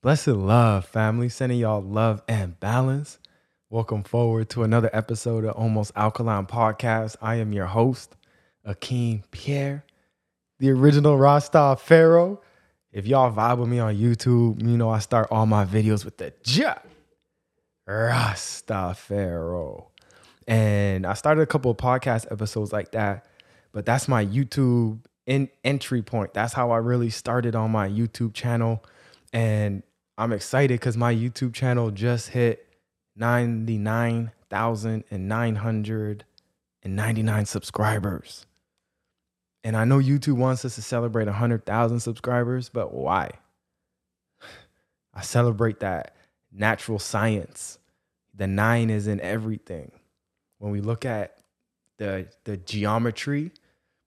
Blessed love, family. Sending y'all love and balance. Welcome forward to another episode of Almost Alkaline Podcast. I am your host, Akeem Pierre, the original Rasta Pharaoh. If y'all vibe with me on YouTube, you know I start all my videos with the Ja Rasta Pharaoh. And I started a couple of podcast episodes like that, but that's my YouTube in entry point. That's how I really started on my YouTube channel. And I'm excited because my YouTube channel just hit 99,999 subscribers. And I know YouTube wants us to celebrate 100,000 subscribers, but why? I celebrate that natural science. The nine is in everything. When we look at the, the geometry,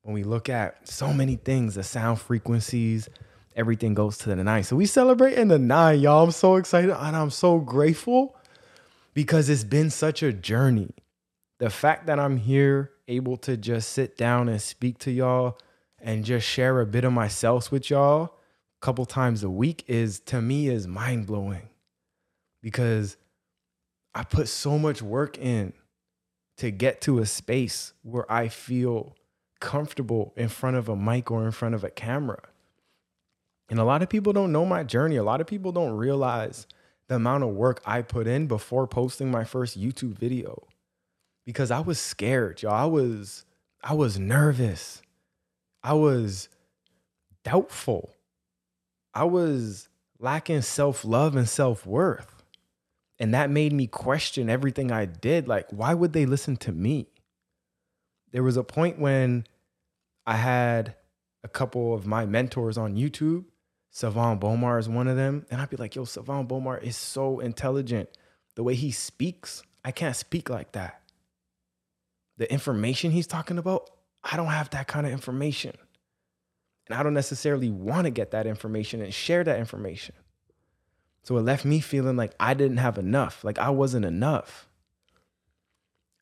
when we look at so many things, the sound frequencies, everything goes to the nine. So we celebrating the nine, y'all. I'm so excited and I'm so grateful because it's been such a journey. The fact that I'm here able to just sit down and speak to y'all and just share a bit of myself with y'all a couple times a week is to me is mind blowing because I put so much work in to get to a space where I feel comfortable in front of a mic or in front of a camera. And a lot of people don't know my journey. A lot of people don't realize the amount of work I put in before posting my first YouTube video because I was scared, y'all. I was I was nervous. I was doubtful. I was lacking self-love and self-worth. And that made me question everything I did. Like, why would they listen to me? There was a point when I had a couple of my mentors on YouTube Savon Bomar is one of them. And I'd be like, yo, Savon Bomar is so intelligent. The way he speaks, I can't speak like that. The information he's talking about, I don't have that kind of information. And I don't necessarily want to get that information and share that information. So it left me feeling like I didn't have enough, like I wasn't enough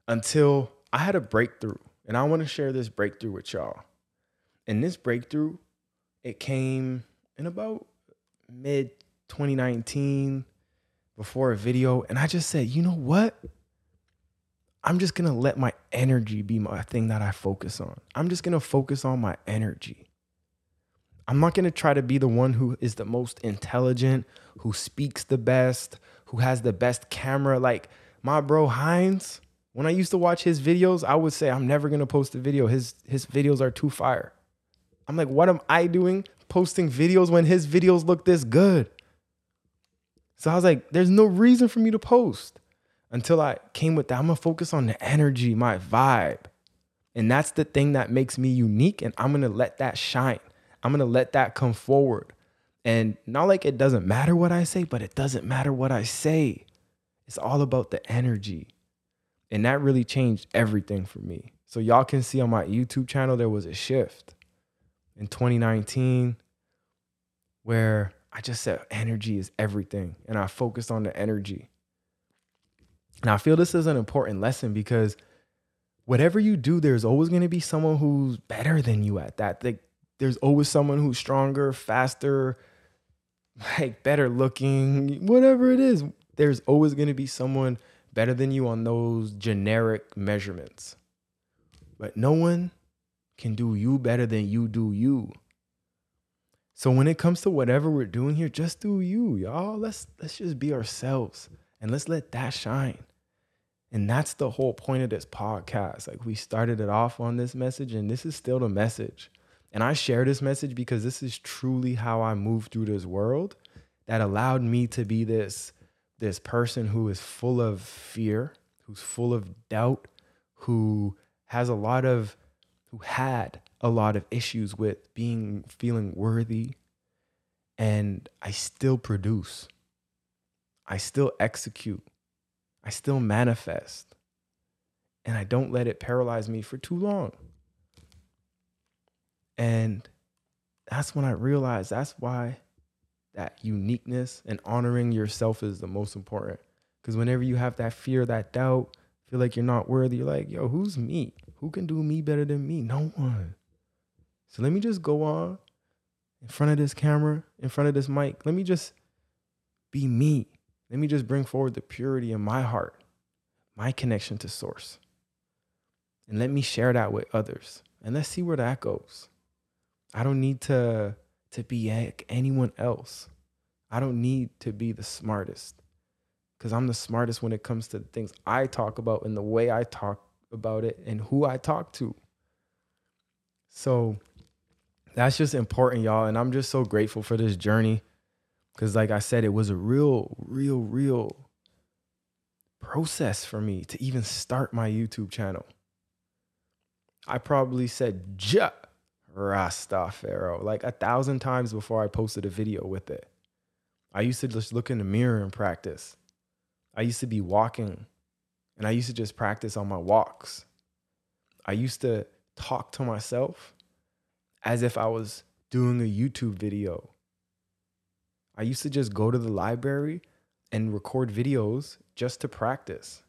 until I had a breakthrough. And I want to share this breakthrough with y'all. And this breakthrough, it came in about mid 2019 before a video. And I just said, you know what? I'm just gonna let my energy be my thing that I focus on. I'm just gonna focus on my energy. I'm not gonna try to be the one who is the most intelligent, who speaks the best, who has the best camera. Like my bro Hines, when I used to watch his videos, I would say I'm never gonna post a video. His his videos are too fire. I'm like, what am I doing posting videos when his videos look this good. So I was like, there's no reason for me to post until I came with that. I'm gonna focus on the energy, my vibe. And that's the thing that makes me unique. And I'm gonna let that shine. I'm gonna let that come forward. And not like it doesn't matter what I say, but it doesn't matter what I say. It's all about the energy. And that really changed everything for me. So y'all can see on my YouTube channel, there was a shift in 2019 where I just said energy is everything and I focused on the energy. And I feel this is an important lesson because whatever you do, there's always going to be someone who's better than you at that. Like, there's always someone who's stronger, faster, like better looking, whatever it is. There's always going to be someone better than you on those generic measurements. But no one can do you better than you do you. So when it comes to whatever we're doing here, just do you, y'all. Let's let's just be ourselves and let's let that shine. And that's the whole point of this podcast. Like we started it off on this message and this is still the message. And I share this message because this is truly how I move through this world that allowed me to be this this person who is full of fear, who's full of doubt, who has a lot of who had a lot of issues with being feeling worthy and I still produce. I still execute. I still manifest. And I don't let it paralyze me for too long. And that's when I realized that's why that uniqueness and honoring yourself is the most important. Because whenever you have that fear, that doubt, feel like you're not worthy, you're like, yo, who's me? Who can do me better than me? No one. So let me just go on in front of this camera, in front of this mic. Let me just be me. Let me just bring forward the purity in my heart, my connection to source. And let me share that with others. And let's see where that goes. I don't need to to be like anyone else. I don't need to be the smartest because I'm the smartest when it comes to the things I talk about and the way I talk about it and who I talk to. So that's just important, y'all. And I'm just so grateful for this journey because, like I said, it was a real, real, real process for me to even start my YouTube channel. I probably said, Ja Rastafaro like a thousand times before I posted a video with it. I used to just look in the mirror and practice. I used to be walking and I used to just practice on my walks. I used to talk to myself as if I was doing a YouTube video. I used to just go to the library and record videos just to practice.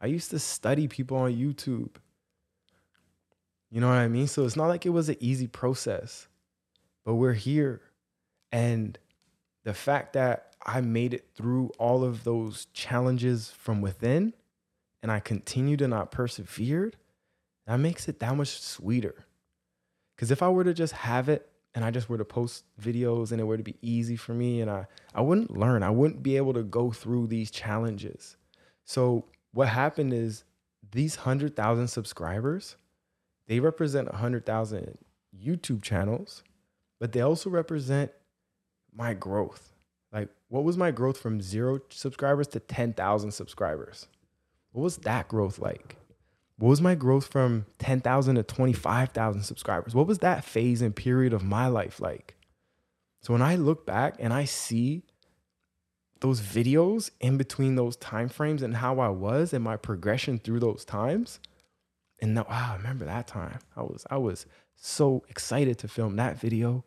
I used to study people on YouTube. You know what I mean? So it's not like it was an easy process, but we're here. And the fact that I made it through all of those challenges from within and I continued and I persevered, that makes it that much sweeter. Because if I were to just have it and I just were to post videos and it were to be easy for me and I, I wouldn't learn, I wouldn't be able to go through these challenges. So what happened is these 100,000 subscribers, they represent 100,000 YouTube channels, but they also represent my growth. Like, what was my growth from zero subscribers to 10,000 subscribers? What was that growth like? What was my growth from 10,000 to 25,000 subscribers? What was that phase and period of my life like? So when I look back and I see those videos in between those time frames and how I was and my progression through those times, and now, wow, I remember that time. I was I was so excited to film that video.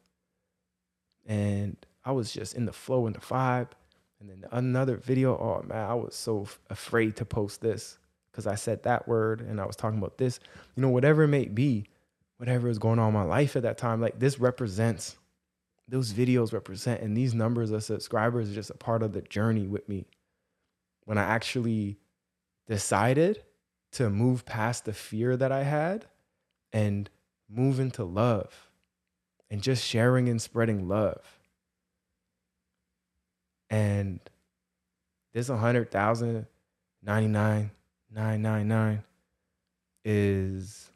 And I was just in the flow and the vibe. And then another video, oh man, I was so f- afraid to post this because I said that word and I was talking about this. You know, whatever it may be, whatever is going on in my life at that time, like this represents, those videos represent, and these numbers of subscribers are just a part of the journey with me. When I actually decided to move past the fear that I had and move into love and just sharing and spreading love. And this 100,000, 999 is,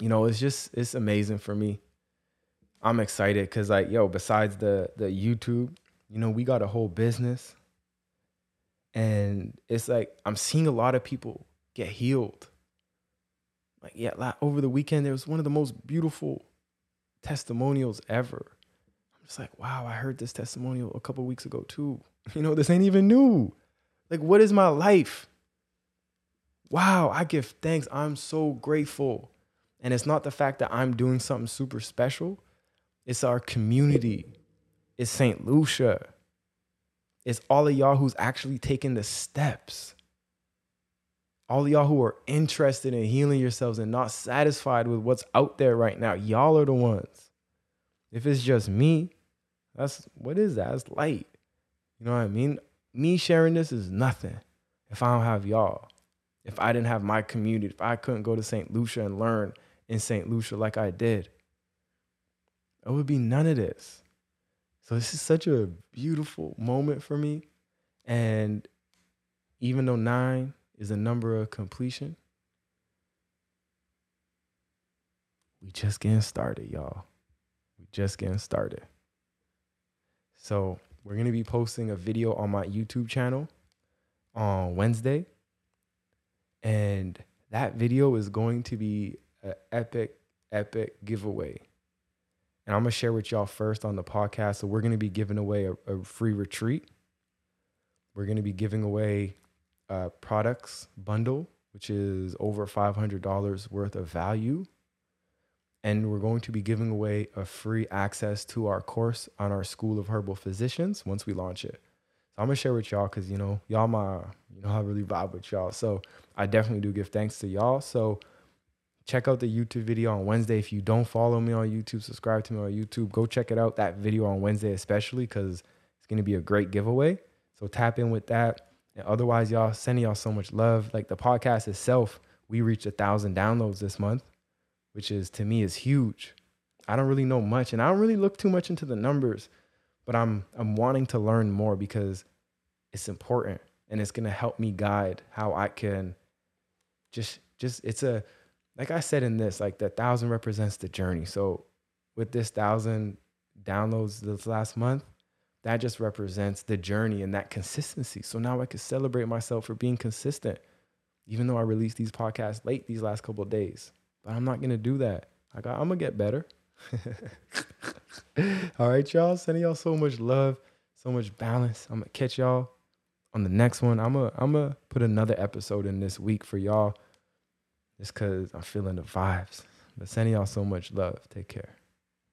you know, it's just, it's amazing for me. I'm excited because like, yo, besides the, the YouTube, you know, we got a whole business and it's like, I'm seeing a lot of people get healed. Like, yeah, like over the weekend, there was one of the most beautiful testimonials ever. I'm like, wow, I heard this testimonial a couple weeks ago too. You know, this ain't even new. Like, what is my life? Wow, I give thanks. I'm so grateful. And it's not the fact that I'm doing something super special, it's our community, it's St. Lucia, it's all of y'all who's actually taking the steps all of y'all who are interested in healing yourselves and not satisfied with what's out there right now, y'all are the ones. If it's just me, that's what is that? It's light. You know what I mean? Me sharing this is nothing if I don't have y'all. If I didn't have my community, if I couldn't go to St. Lucia and learn in St. Lucia like I did, it would be none of this. So this is such a beautiful moment for me. And even though nine is a number of completion. We just getting started, y'all. We just getting started. So we're gonna be posting a video on my YouTube channel on Wednesday. And that video is going to be an epic, epic giveaway. And I'm gonna share with y'all first on the podcast. So we're gonna be giving away a, a free retreat. We're gonna be giving away a products bundle, which is over $500 worth of value. And we're going to be giving away a free access to our course on our School of Herbal Physicians once we launch it. So I'm gonna share with y'all because you know y'all my you know I really vibe with y'all. So I definitely do give thanks to y'all. So check out the YouTube video on Wednesday. If you don't follow me on YouTube, subscribe to me on YouTube. Go check it out. That video on Wednesday, especially because it's gonna be a great giveaway. So tap in with that. And otherwise, y'all sending y'all so much love. Like the podcast itself, we reached a thousand downloads this month, which is to me is huge. I don't really know much, and I don't really look too much into the numbers, but I'm I'm wanting to learn more because it's important and it's gonna help me guide how I can just just it's a like I said in this, like the thousand represents the journey. So with this thousand downloads this last month, that just represents the journey and that consistency. So now I can celebrate myself for being consistent, even though I released these podcasts late these last couple days. But I'm not gonna do that. I got, I'm gonna get better. All right, y'all. Sending y'all so much love, so much balance. I'm gonna catch y'all on the next one. I'm gonna I'm gonna put another episode in this week for y'all, just cause I'm feeling the vibes. But sending y'all so much love. Take care.